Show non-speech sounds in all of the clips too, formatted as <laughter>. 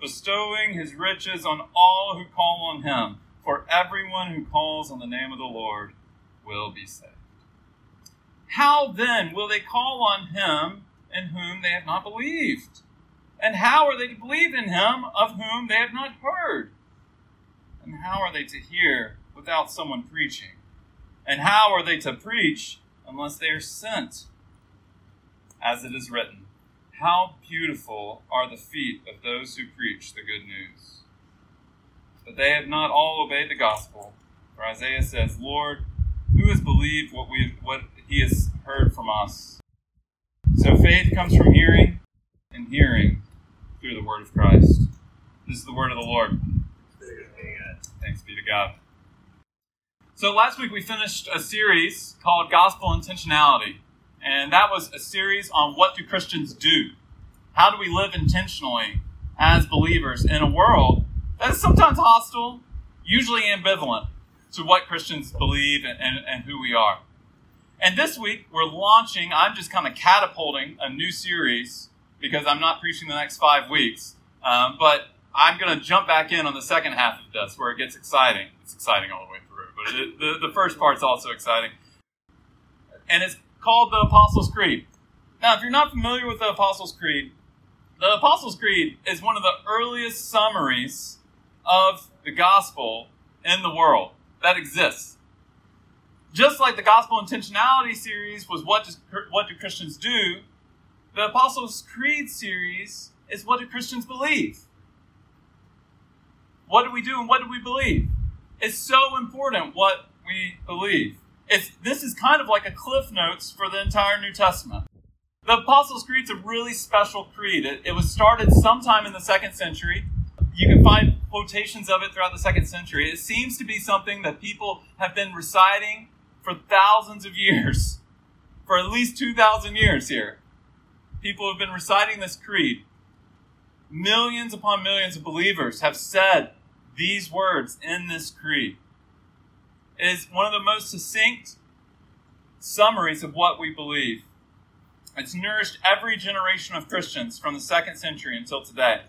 bestowing his riches on all who call on him. For everyone who calls on the name of the Lord will be saved. How then will they call on him in whom they have not believed? And how are they to believe in him of whom they have not heard? And how are they to hear without someone preaching? And how are they to preach unless they are sent? As it is written, How beautiful are the feet of those who preach the good news! But they have not all obeyed the gospel. For Isaiah says, Lord, who has believed what we what he has heard from us? So faith comes from hearing, and hearing through the word of Christ. This is the word of the Lord. Thanks be to God. So last week we finished a series called Gospel Intentionality, and that was a series on what do Christians do? How do we live intentionally as believers in a world that is sometimes hostile, usually ambivalent to what Christians believe and, and, and who we are. And this week we're launching, I'm just kind of catapulting a new series because I'm not preaching the next five weeks, um, but I'm going to jump back in on the second half of this where it gets exciting. It's exciting all the way through, but it, the, the first part's also exciting. And it's called the Apostles' Creed. Now, if you're not familiar with the Apostles' Creed, the Apostles' Creed is one of the earliest summaries of the gospel in the world that exists. Just like the Gospel Intentionality series was what, does, what do Christians do, the Apostles' Creed series is what do Christians believe? What do we do and what do we believe? It's so important what we believe. It's, this is kind of like a cliff notes for the entire New Testament. The Apostles' Creed is a really special creed. It, it was started sometime in the second century. You can find quotations of it throughout the second century. It seems to be something that people have been reciting for thousands of years, for at least 2,000 years here. People have been reciting this creed. Millions upon millions of believers have said these words in this creed. Is one of the most succinct summaries of what we believe. It's nourished every generation of Christians from the second century until today.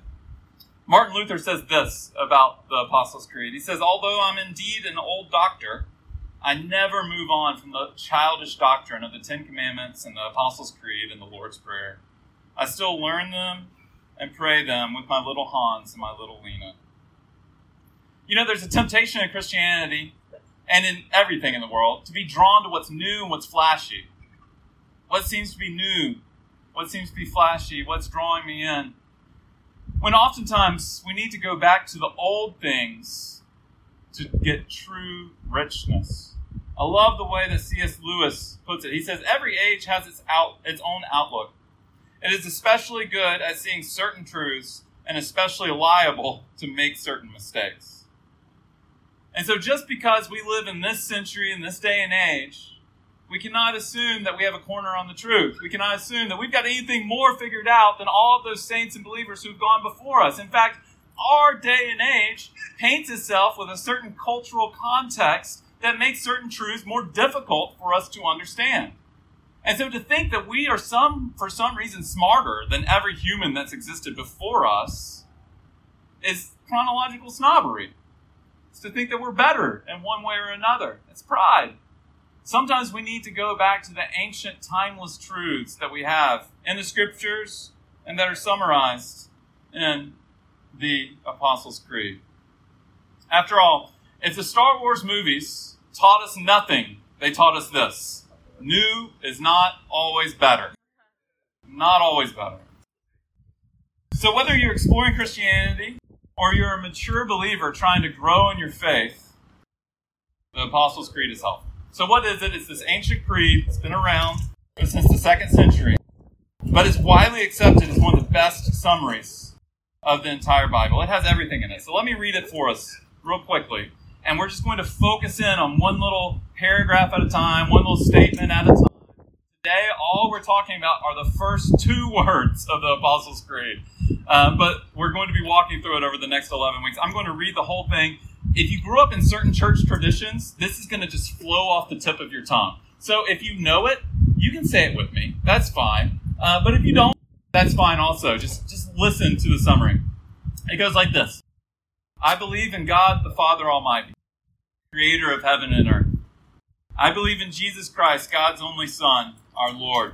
Martin Luther says this about the Apostles' Creed. He says, Although I'm indeed an old doctor, I never move on from the childish doctrine of the Ten Commandments and the Apostles' Creed and the Lord's Prayer. I still learn them and pray them with my little Hans and my little Lena. You know, there's a temptation in Christianity and in everything in the world to be drawn to what's new and what's flashy. What seems to be new, what seems to be flashy, what's drawing me in. When oftentimes we need to go back to the old things to get true richness. I love the way that C.S. Lewis puts it. He says every age has its out its own outlook. It is especially good at seeing certain truths and especially liable to make certain mistakes. And so just because we live in this century in this day and age, we cannot assume that we have a corner on the truth. We cannot assume that we've got anything more figured out than all of those saints and believers who've gone before us. In fact, our day and age paints itself with a certain cultural context that makes certain truths more difficult for us to understand. And so to think that we are some, for some reason, smarter than every human that's existed before us is chronological snobbery. It's to think that we're better in one way or another. It's pride. Sometimes we need to go back to the ancient, timeless truths that we have in the scriptures and that are summarized in the Apostles' Creed. After all, if the Star Wars movies taught us nothing, they taught us this new is not always better. Not always better. So, whether you're exploring Christianity or you're a mature believer trying to grow in your faith, the Apostles' Creed is helpful. So, what is it? It's this ancient creed. It's been around since the second century, but it's widely accepted as one of the best summaries of the entire Bible. It has everything in it. So, let me read it for us real quickly. And we're just going to focus in on one little paragraph at a time, one little statement at a time. Today, all we're talking about are the first two <laughs> words of the Apostles' Creed. Um, but we're going to be walking through it over the next 11 weeks. I'm going to read the whole thing. If you grew up in certain church traditions, this is going to just flow off the tip of your tongue. So if you know it, you can say it with me. That's fine. Uh, but if you don't, that's fine also. Just, just listen to the summary. It goes like this I believe in God the Father Almighty, creator of heaven and earth. I believe in Jesus Christ, God's only Son, our Lord,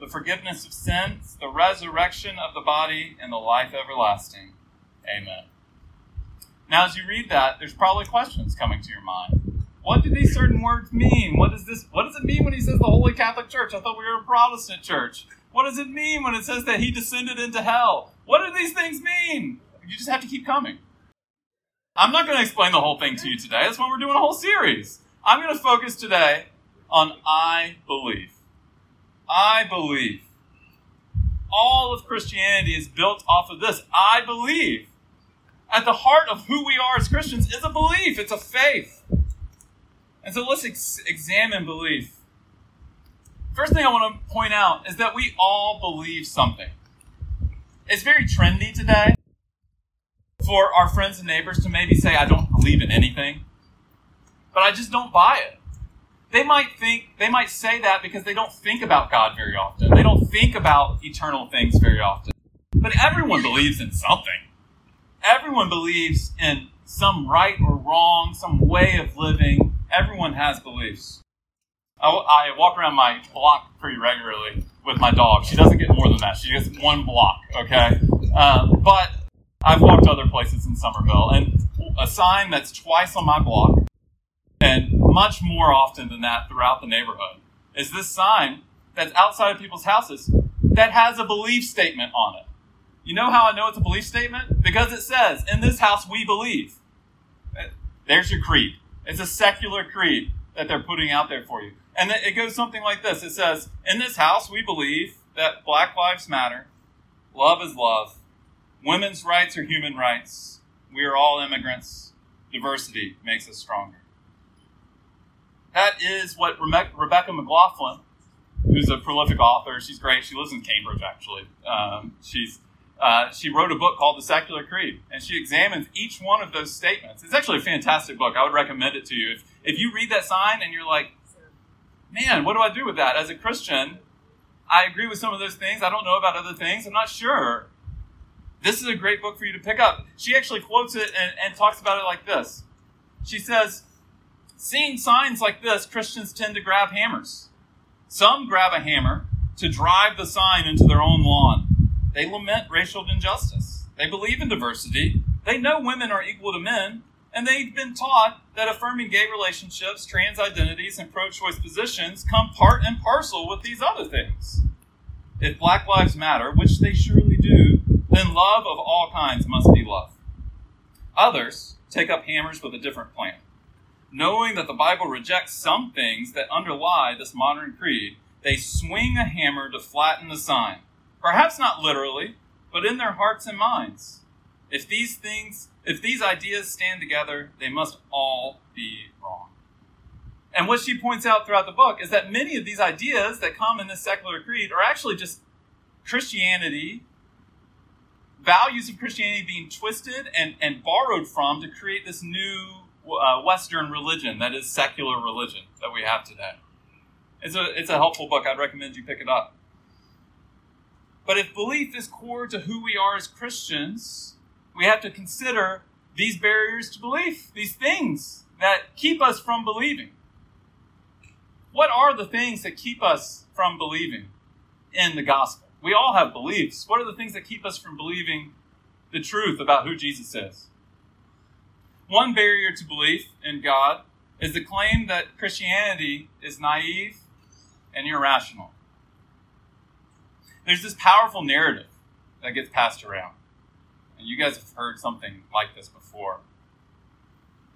the forgiveness of sins, the resurrection of the body, and the life everlasting. Amen. Now, as you read that, there's probably questions coming to your mind. What do these certain words mean? What does this? What does it mean when he says the Holy Catholic Church? I thought we were a Protestant church. What does it mean when it says that he descended into hell? What do these things mean? You just have to keep coming. I'm not going to explain the whole thing to you today. That's why we're doing a whole series. I'm going to focus today on I believe. I believe. All of Christianity is built off of this. I believe. At the heart of who we are as Christians is a belief, it's a faith. And so let's ex- examine belief. First thing I want to point out is that we all believe something. It's very trendy today for our friends and neighbors to maybe say, I don't believe in anything, but I just don't buy it. They might think, they might say that because they don't think about God very often. They don't think about eternal things very often. But everyone believes in something. Everyone believes in some right or wrong, some way of living. Everyone has beliefs. I, I walk around my block pretty regularly with my dog. She doesn't get more than that. She gets one block, okay? Um, but I've walked other places in Somerville, and a sign that's twice on my block, and much more often than that throughout the neighborhood, is this sign that's outside of people's houses that has a belief statement on it. You know how I know it's a belief statement? Because it says, In this house we believe. Uh, there's your creed. It's a secular creed that they're putting out there for you. And it goes something like this It says, In this house we believe that Black Lives Matter, love is love, Women's rights are human rights. We are all immigrants. Diversity makes us stronger. That is what Rebecca McLaughlin, who's a prolific author, she's great. She lives in Cambridge, actually. Um, she's uh, she wrote a book called The Secular Creed, and she examines each one of those statements. It's actually a fantastic book. I would recommend it to you. If, if you read that sign and you're like, man, what do I do with that? As a Christian, I agree with some of those things. I don't know about other things. I'm not sure. This is a great book for you to pick up. She actually quotes it and, and talks about it like this. She says, Seeing signs like this, Christians tend to grab hammers. Some grab a hammer to drive the sign into their own lawn. They lament racial injustice. They believe in diversity. They know women are equal to men. And they've been taught that affirming gay relationships, trans identities, and pro choice positions come part and parcel with these other things. If Black Lives Matter, which they surely do, then love of all kinds must be love. Others take up hammers with a different plan. Knowing that the Bible rejects some things that underlie this modern creed, they swing a hammer to flatten the sign. Perhaps not literally, but in their hearts and minds. If these things, if these ideas stand together, they must all be wrong. And what she points out throughout the book is that many of these ideas that come in this secular creed are actually just Christianity values of Christianity being twisted and, and borrowed from to create this new uh, Western religion that is secular religion that we have today. It's a, it's a helpful book. I'd recommend you pick it up. But if belief is core to who we are as Christians, we have to consider these barriers to belief, these things that keep us from believing. What are the things that keep us from believing in the gospel? We all have beliefs. What are the things that keep us from believing the truth about who Jesus is? One barrier to belief in God is the claim that Christianity is naive and irrational. There's this powerful narrative that gets passed around. And you guys have heard something like this before.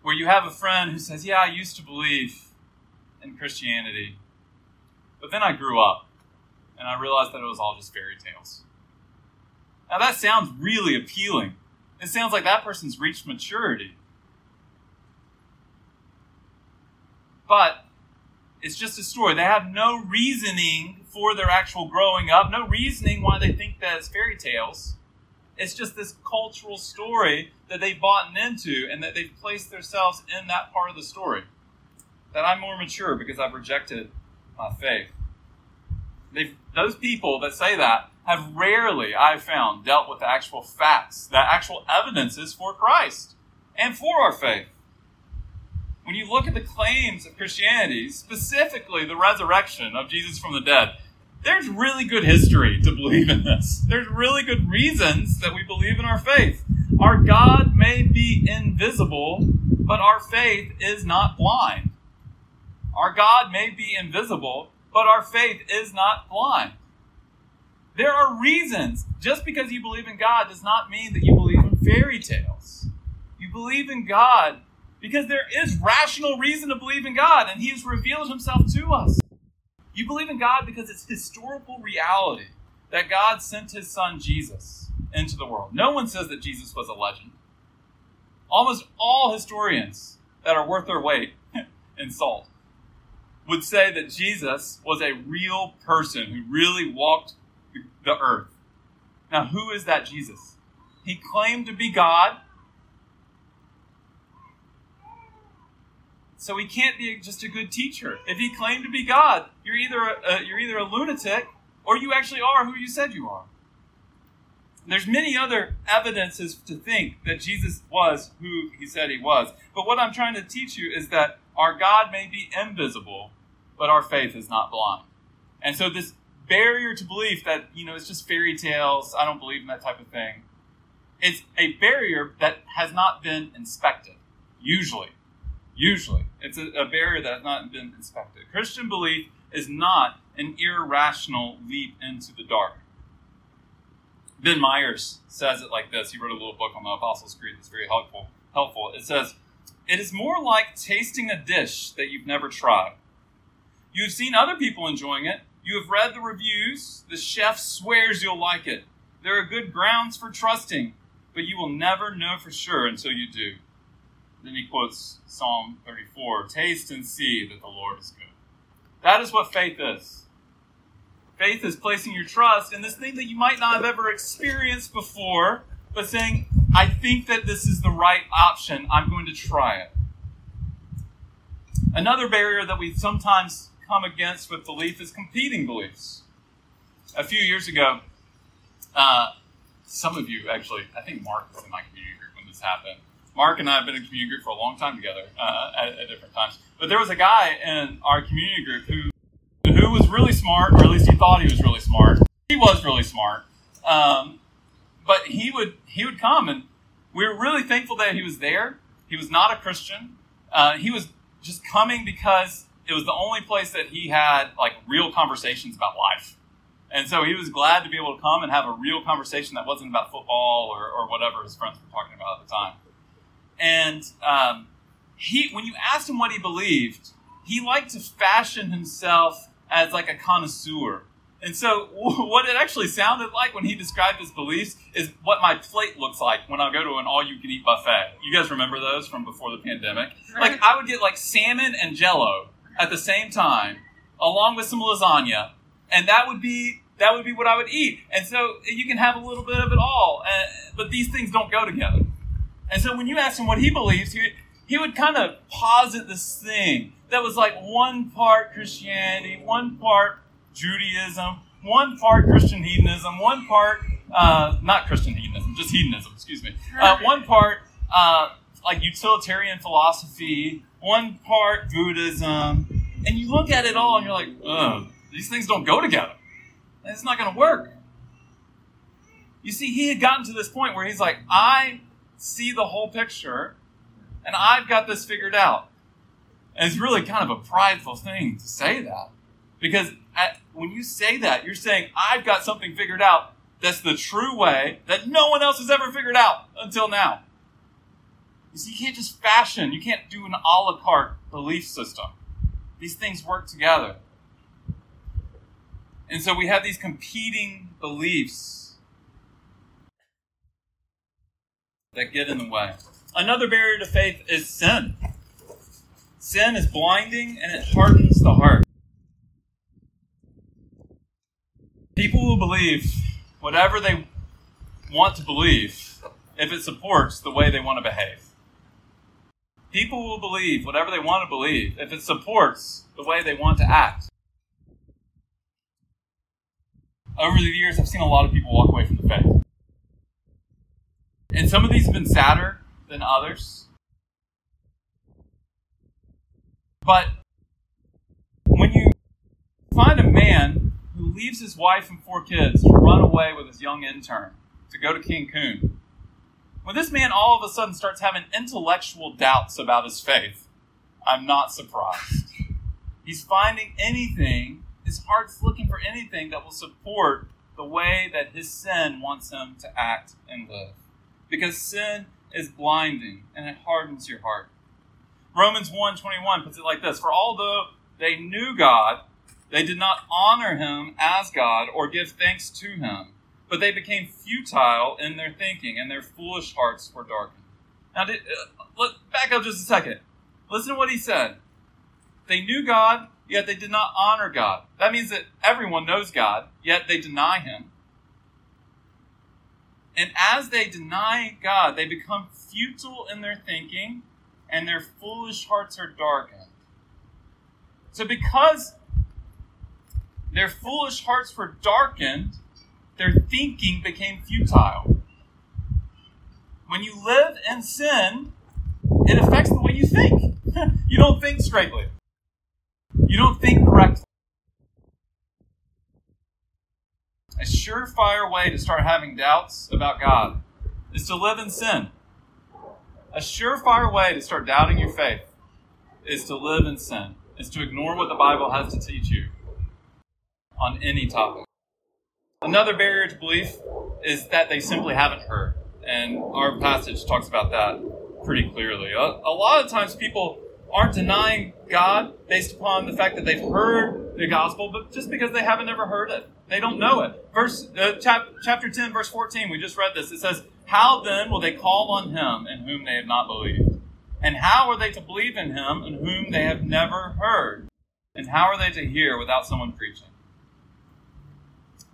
Where you have a friend who says, Yeah, I used to believe in Christianity, but then I grew up and I realized that it was all just fairy tales. Now that sounds really appealing. It sounds like that person's reached maturity. But it's just a story. They have no reasoning for their actual growing up, no reasoning why they think that it's fairy tales. It's just this cultural story that they've bought into and that they've placed themselves in that part of the story. That I'm more mature because I've rejected my faith. They've, those people that say that have rarely, I've found, dealt with the actual facts, the actual evidences for Christ and for our faith. When you look at the claims of Christianity, specifically the resurrection of Jesus from the dead, there's really good history to believe in this. There's really good reasons that we believe in our faith. Our God may be invisible, but our faith is not blind. Our God may be invisible, but our faith is not blind. There are reasons. Just because you believe in God does not mean that you believe in fairy tales. You believe in God because there is rational reason to believe in God, and He has revealed Himself to us. You believe in God because it's historical reality that God sent His Son Jesus into the world. No one says that Jesus was a legend. Almost all historians that are worth their weight <laughs> in salt would say that Jesus was a real person who really walked the earth. Now, who is that Jesus? He claimed to be God. So he can't be just a good teacher. If he claimed to be God, you're either a, you're either a lunatic or you actually are who you said you are. There's many other evidences to think that Jesus was who he said he was. But what I'm trying to teach you is that our God may be invisible, but our faith is not blind. And so this barrier to belief that, you know, it's just fairy tales, I don't believe in that type of thing, it's a barrier that has not been inspected, usually. Usually. It's a, a barrier that has not been inspected. Christian belief is not an irrational leap into the dark. Ben Myers says it like this. He wrote a little book on the Apostles' Creed that's very helpful. Helpful. It says, "It is more like tasting a dish that you've never tried. You have seen other people enjoying it. You have read the reviews. The chef swears you'll like it. There are good grounds for trusting, but you will never know for sure until you do." Then he quotes Psalm 34 Taste and see that the Lord is good. That is what faith is. Faith is placing your trust in this thing that you might not have ever experienced before, but saying, I think that this is the right option. I'm going to try it. Another barrier that we sometimes come against with belief is competing beliefs. A few years ago, uh, some of you actually, I think Mark was in my community group when this happened. Mark and I have been in community group for a long time together uh, at, at, different times. But there was a guy in our community group who who was really smart, or at least he thought he was really smart. He was really smart, um, but he would he would come, and we were really thankful that he was there. He was not a Christian. Uh, he was just coming because it was the only place that he had like real conversations about life. And so he was glad to be able to come and have a real conversation that wasn't about football or, or whatever his friends were talking about at the time. And um, he, when you asked him what he believed, he liked to fashion himself as like a connoisseur. And so, <laughs> what it actually sounded like when he described his beliefs is what my plate looks like when I go to an all-you-can-eat buffet. You guys remember those from before the pandemic? Like I would get like salmon and Jello at the same time, along with some lasagna, and that would be that would be what I would eat. And so you can have a little bit of it all, uh, but these things don't go together. And so when you ask him what he believes, he, he would kind of posit this thing that was like one part Christianity, one part Judaism, one part Christian hedonism, one part, uh, not Christian hedonism, just hedonism, excuse me, uh, one part uh, like utilitarian philosophy, one part Buddhism. And you look at it all and you're like, ugh, these things don't go together. It's not going to work. You see, he had gotten to this point where he's like, I see the whole picture and I've got this figured out. And it's really kind of a prideful thing to say that. Because at, when you say that, you're saying, I've got something figured out that's the true way that no one else has ever figured out until now. You see, you can't just fashion, you can't do an a la carte belief system. These things work together. And so we have these competing beliefs that get in the way. Another barrier to faith is sin. Sin is blinding and it hardens the heart. People will believe whatever they want to believe if it supports the way they want to behave. People will believe whatever they want to believe if it supports the way they want to act. Over the years, I've seen a lot of people walk away from the faith. And some of these have been sadder than others. But when you find a man who leaves his wife and four kids to run away with his young intern to go to Cancun, when this man all of a sudden starts having intellectual doubts about his faith, I'm not surprised. He's finding anything, his heart's looking for anything that will support the way that his sin wants him to act and live. Because sin is blinding and it hardens your heart. Romans 1:21 puts it like this, for although they knew God, they did not honor him as God or give thanks to him but they became futile in their thinking, and their foolish hearts were darkened. Now, did, uh, back up just a second. Listen to what he said. They knew God, yet they did not honor God. That means that everyone knows God, yet they deny Him. And as they deny God, they become futile in their thinking, and their foolish hearts are darkened. So, because their foolish hearts were darkened, their thinking became futile. When you live in sin, it affects the way you think. <laughs> you don't think straightly. You don't think correctly. A surefire way to start having doubts about God is to live in sin. A surefire way to start doubting your faith is to live in sin, is to ignore what the Bible has to teach you on any topic. Another barrier to belief is that they simply haven't heard. And our passage talks about that pretty clearly. A, a, lot of times people aren't denying God based upon the fact that they've heard the gospel, but just because they haven't ever heard it. They don't know it. Verse uh, chap, chapter 10, verse 14, we just read this. It says, How then will they call on him in whom they have not believed? And how are they to believe in him in whom they have never heard? And how are they to hear without someone preaching?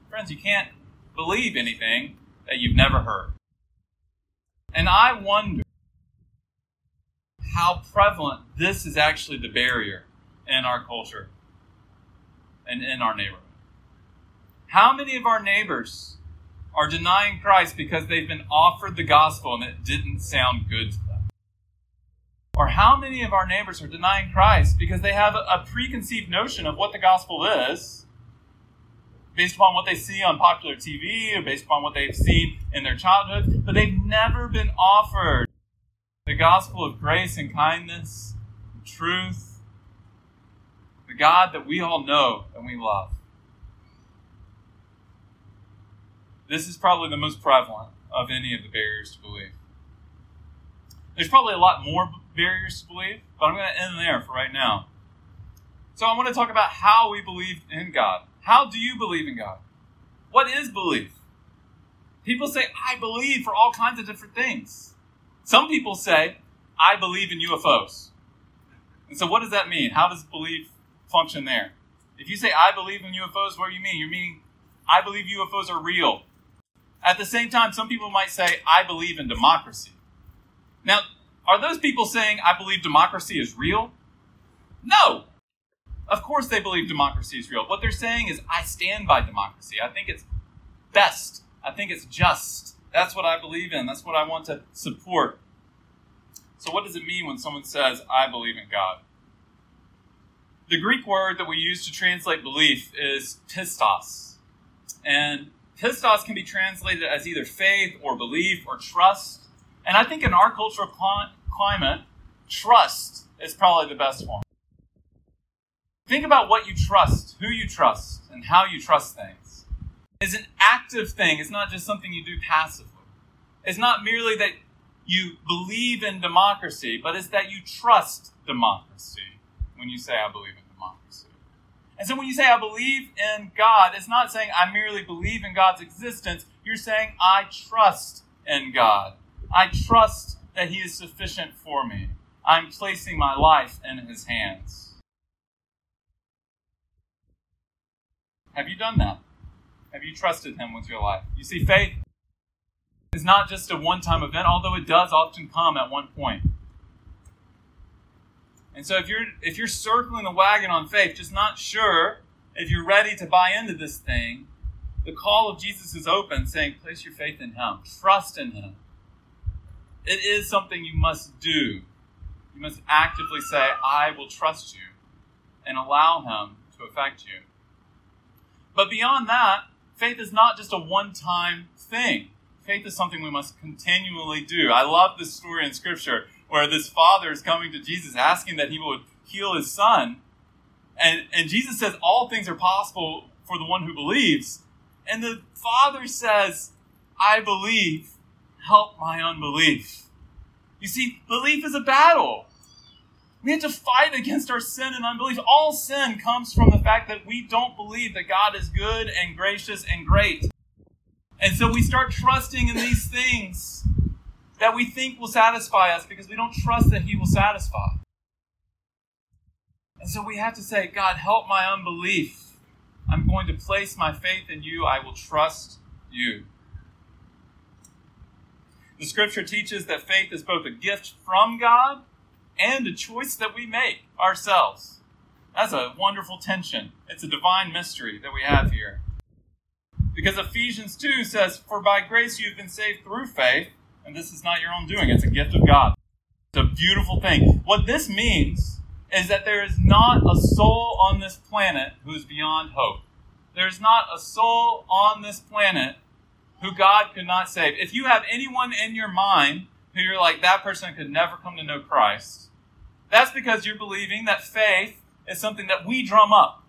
Friends, you can't believe anything that you've never heard. And I wonder how prevalent this is actually the barrier in our culture and in our neighborhood. How many of our neighbors are denying Christ because they've been offered the gospel and it didn't sound good to them? Or how many of our neighbors are denying Christ because they have a preconceived notion of what the gospel is based upon what they see on popular TV or based upon what they've seen in their childhood, but they've never been offered the gospel of grace and kindness, and truth, the God that we all know and we love. This is probably the most prevalent of any of the barriers to belief. There's probably a lot more barriers to believe, but I'm going to end there for right now. So I want to talk about how we believe in God. How do you believe in God? What is belief? People say, I believe for all kinds of different things. Some people say, I believe in UFOs. And so, what does that mean? How does belief function there? If you say, I believe in UFOs, what do you mean? You're meaning I believe UFOs are real. At the same time, some people might say, I believe in democracy. Now, are those people saying, I believe democracy is real? No! Of course they believe democracy is real. What they're saying is, I stand by democracy. I think it's best. I think it's just. That's what I believe in. That's what I want to support. So, what does it mean when someone says, I believe in God? The Greek word that we use to translate belief is pistos. And pistos can be translated as either faith or belief or trust. And I think in our cultural climate, trust is probably the best one. Think about what you trust, who you trust, and how you trust things. It's an active thing, it's not just something you do passively. It's not merely that you believe in democracy, but it's that you trust democracy when you say, I believe in democracy. And so when you say, I believe in God, it's not saying I merely believe in God's existence. You're saying, I trust in God. I trust that He is sufficient for me. I'm placing my life in His hands. Have you done that? Have you trusted Him with your life? You see, faith is not just a one time event, although it does often come at one point. And so if you're if you're circling the wagon on faith, just not sure if you're ready to buy into this thing, the call of Jesus is open, saying, place your faith in him, trust in him. It is something you must do. You must actively say, I will trust you, and allow him to affect you. But beyond that, faith is not just a one time thing. Faith is something we must continually do. I love this story in Scripture where this father is coming to Jesus asking that he would heal his son. And, and Jesus says, All things are possible for the one who believes. And the father says, I believe, help my unbelief. You see, belief is a battle. We have to fight against our sin and unbelief. All sin comes from the fact that we don't believe that God is good and gracious and great. And so we start trusting in these things that we think will satisfy us because we don't trust that He will satisfy. And so we have to say, God, help my unbelief. I'm going to place my faith in you. I will trust you. The scripture teaches that faith is both a gift from God and a choice that we make ourselves. That's a wonderful tension. It's a divine mystery that we have here. Because Ephesians 2 says, For by grace you've been saved through faith, and this is not your own doing, it's a gift of God. It's a beautiful thing. What this means is that there is not a soul on this planet who is beyond hope. There's not a soul on this planet who God could not save. If you have anyone in your mind who you're like, that person could never come to know Christ, that's because you're believing that faith is something that we drum up.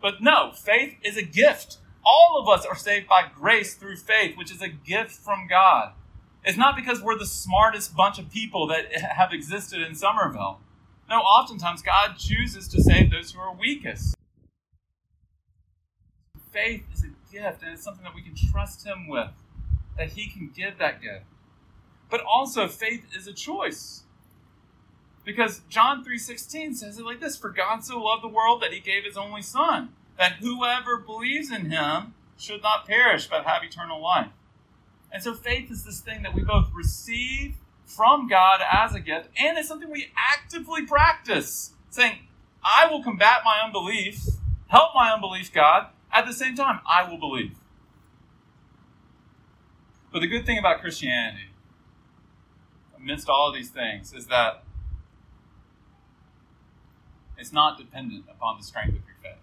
But no, faith is a gift. All of us are saved by grace through faith, which is a gift from God. It's not because we're the smartest bunch of people that <laughs> have existed in Somerville. No, oftentimes God chooses to save those who are weakest. Faith is a gift, and it's something that we can trust Him with, that He can give that gift. But also, faith is a choice. Because John 3:16 says it like this, for God so loved the world that he gave his only son, that whoever believes in him should not perish but have eternal life. And so faith is this thing that we both receive from God as a gift, and it's something we actively practice, saying, I will combat my unbelief, help my unbelief, God. At the same time, I will believe. But the good thing about Christianity, amidst all of these things, is that it's not dependent upon the strength of your faith.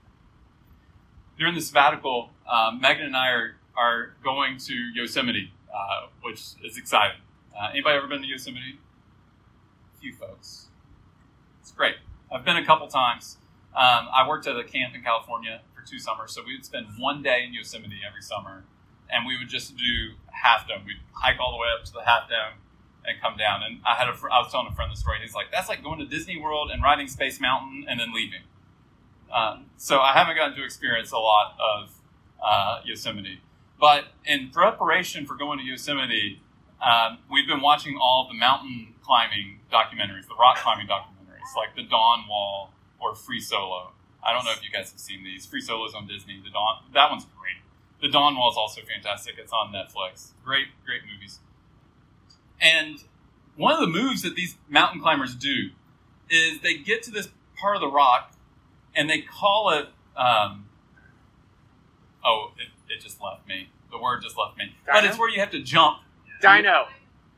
During the sabbatical, um, Megan and I are, are going to Yosemite, uh, which is exciting. Uh, anybody ever been to Yosemite? A few folks. It's great. I've been a couple times. Um, I worked at a camp in California for two summers, so we would spend one day in Yosemite every summer, and we would just do half dome. We'd hike all the way up to the half dome, and come down. And I had I was telling a friend the story. He's like, that's like going to Disney World and riding Space Mountain and then leaving. Um, so I haven't gotten to experience a lot of uh, Yosemite. But in preparation for going to Yosemite, um, we've been watching all the mountain climbing documentaries, the rock climbing documentaries, like the Dawn Wall or Free Solo. I don't know if you guys have seen these. Free Solo's on Disney. The Dawn, that one's great. The Dawn Wall is also fantastic. It's on Netflix. Great, great movies. And one of the moves that these mountain climbers do is they get to this part of the rock and they call it. Um, oh, it, it just left me. The word just left me. But it's where you have to jump. Dyno.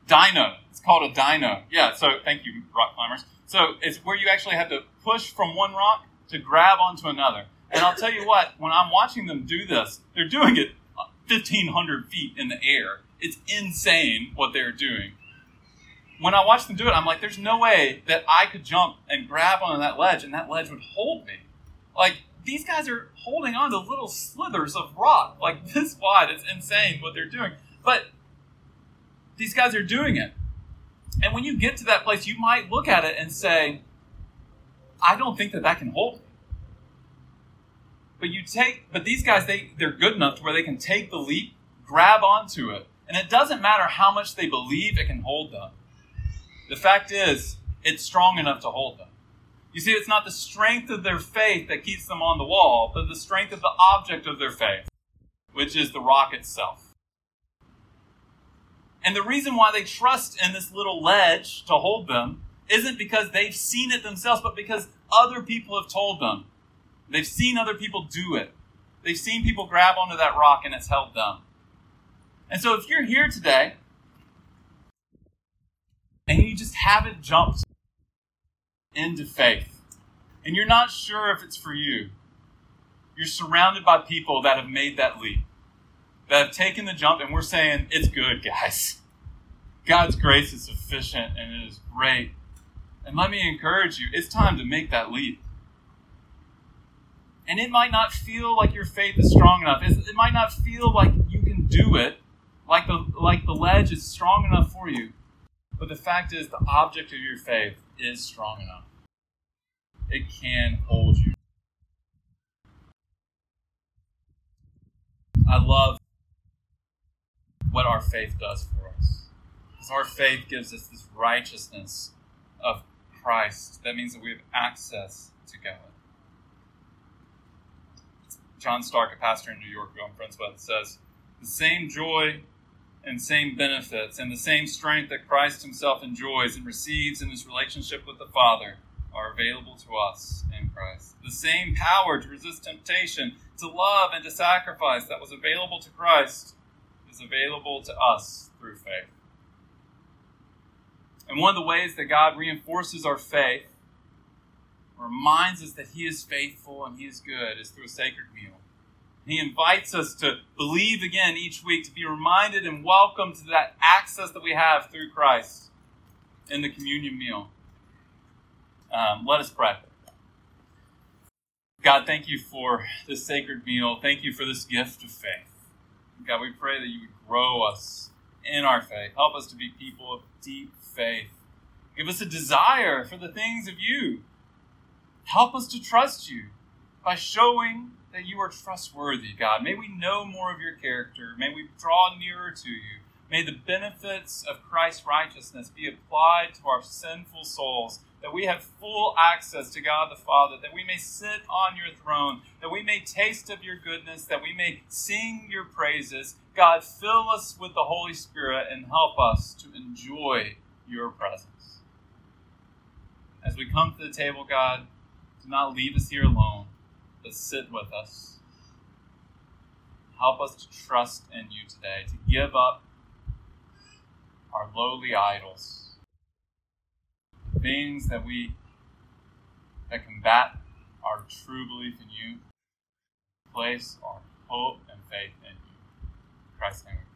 Dyno. It's called a dyno. Yeah. So thank you, rock climbers. So it's where you actually have to push from one rock to grab onto another. And I'll tell you what, when I'm watching them do this, they're doing it 1,500 feet in the air. It's insane what they're doing. When I watch them do it, I'm like, there's no way that I could jump and grab onto that ledge and that ledge would hold me. Like, these guys are holding on to little slithers of rock, like <laughs> this wide. It's insane what they're doing. But these guys are doing it. And when you get to that place, you might look at it and say, I don't think that that can hold me. But you take, but these guys, they, they're good enough to where they can take the leap, grab onto it, and it doesn't matter how much they believe it can hold them. The fact is, it's strong enough to hold them. You see, it's not the strength of their faith that keeps them on the wall, but the strength of the object of their faith, which is the rock itself. And the reason why they trust in this little ledge to hold them isn't because they've seen it themselves, but because other people have told them. They've seen other people do it. They've seen people grab onto that rock and it's held them. And so if you're here today and you just haven't jumped into faith and you're not sure if it's for you, you're surrounded by people that have made that leap, that have taken the jump, and we're saying, it's good, guys. God's grace is sufficient and it is great. And let me encourage you, it's time to make that leap. And it might not feel like your faith is strong enough. It might not feel like you can do it, like the, like the ledge is strong enough for you. But the fact is, the object of your faith is strong enough. It can hold you. I love what our faith does for us. Because our faith gives us this righteousness of Christ. That means that we have access to God. John Starke, a pastor in New York who I'm friends with, says, The same joy and same benefits and the same strength that Christ himself enjoys and receives in his relationship with the Father are available to us in Christ. The same power to resist temptation, to love, and to sacrifice that was available to Christ is available to us through faith. And one of the ways that God reinforces our faith reminds us that He is faithful and He is good is through a sacred meal. He invites us to believe again each week, to be reminded and welcome to that access that we have through Christ in the communion meal. Um, let us pray. God, thank you for this sacred meal. Thank you for this gift of faith. God, we pray that you would grow us in our faith. Help us to be people of deep faith. Give us a desire for the things of you Help us to trust you by showing that you are trustworthy, God. May we know more of your character. May we draw nearer to you. May the benefits of Christ's righteousness be applied to our sinful souls, that we have full access to God the Father, that we may sit on your throne, that we may taste of your goodness, that we may sing your praises. God, fill us with the Holy Spirit and help us to enjoy your presence. As we come to the table, God, do not leave us here alone, but sit with us. Help us to trust in you today, to give up our lowly idols, things that we that combat our true belief in you. Place our hope and faith in you. In Christ's name.